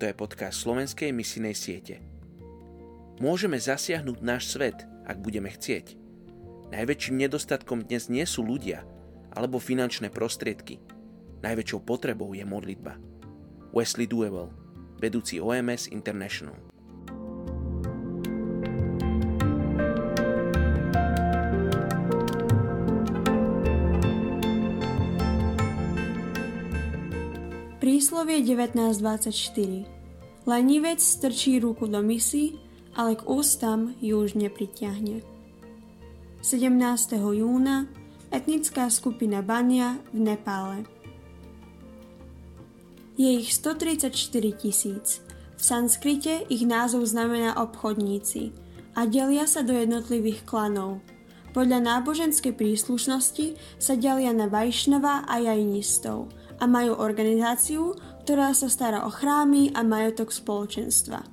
Toto je podcast slovenskej misijnej siete. Môžeme zasiahnuť náš svet, ak budeme chcieť. Najväčším nedostatkom dnes nie sú ľudia alebo finančné prostriedky. Najväčšou potrebou je modlitba. Wesley Duewell, vedúci OMS International. Príslovie 19.24 Lenivec strčí ruku do misy, ale k ústam ju už nepritiahne. 17. júna etnická skupina Bania v Nepále. Je ich 134 tisíc. V sanskrite ich názov znamená obchodníci a delia sa do jednotlivých klanov. Podľa náboženskej príslušnosti sa delia na Vajšnava a Jajnistov – a majú organizáciu, ktorá sa stará o chrámy a majotok spoločenstva.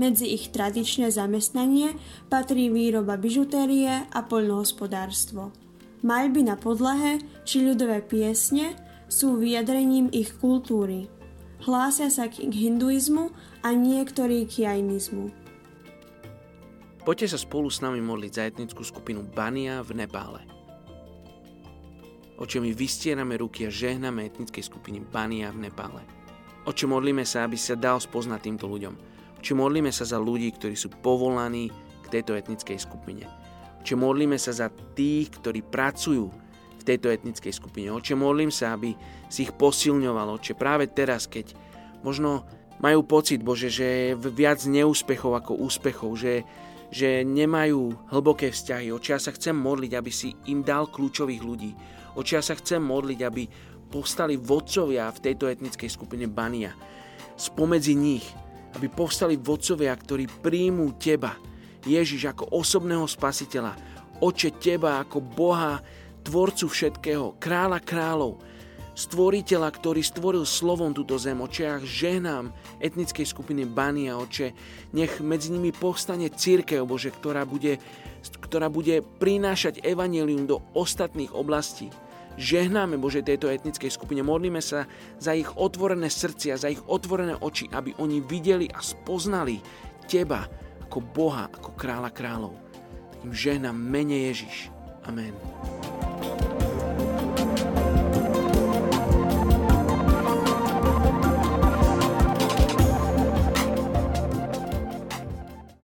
Medzi ich tradičné zamestnanie patrí výroba bižutérie a poľnohospodárstvo. Maľby na podlahe či ľudové piesne sú vyjadrením ich kultúry. Hlásia sa k hinduizmu a niektorí k jainizmu. Poďte sa spolu s nami modliť za etnickú skupinu Bania v Nepále. Oče, my vystierame ruky a žehname etnickej skupine Bania v Nepále. Oče, modlíme sa, aby sa dal spoznať týmto ľuďom. Oče, modlíme sa za ľudí, ktorí sú povolaní k tejto etnickej skupine. Oče, modlíme sa za tých, ktorí pracujú v tejto etnickej skupine. Oče, modlím sa, aby si ich posilňoval. Oče, práve teraz, keď možno majú pocit, Bože, že je viac neúspechov ako úspechov, že, že nemajú hlboké vzťahy. Oče, sa chcem modliť, aby si im dal kľúčových ľudí. Ja sa chcem modliť, aby povstali vodcovia v tejto etnickej skupine Bania. Spomedzi nich, aby povstali vodcovia, ktorí príjmú Teba, Ježiš, ako osobného spasiteľa, Oče Teba ako Boha, Tvorcu všetkého, Kráľa kráľov, Stvoriteľa, ktorý stvoril slovom túto zem. Oče, ja ženám etnickej skupiny Bania, Oče, nech medzi nimi povstane církev, Bože, ktorá bude, ktorá bude prinášať evanelium do ostatných oblastí. Žehnáme, Bože, tejto etnickej skupine. Modlíme sa za ich otvorené srdcia, za ich otvorené oči, aby oni videli a spoznali Teba ako Boha, ako kráľa kráľov. Im žehnám mene Ježiš. Amen.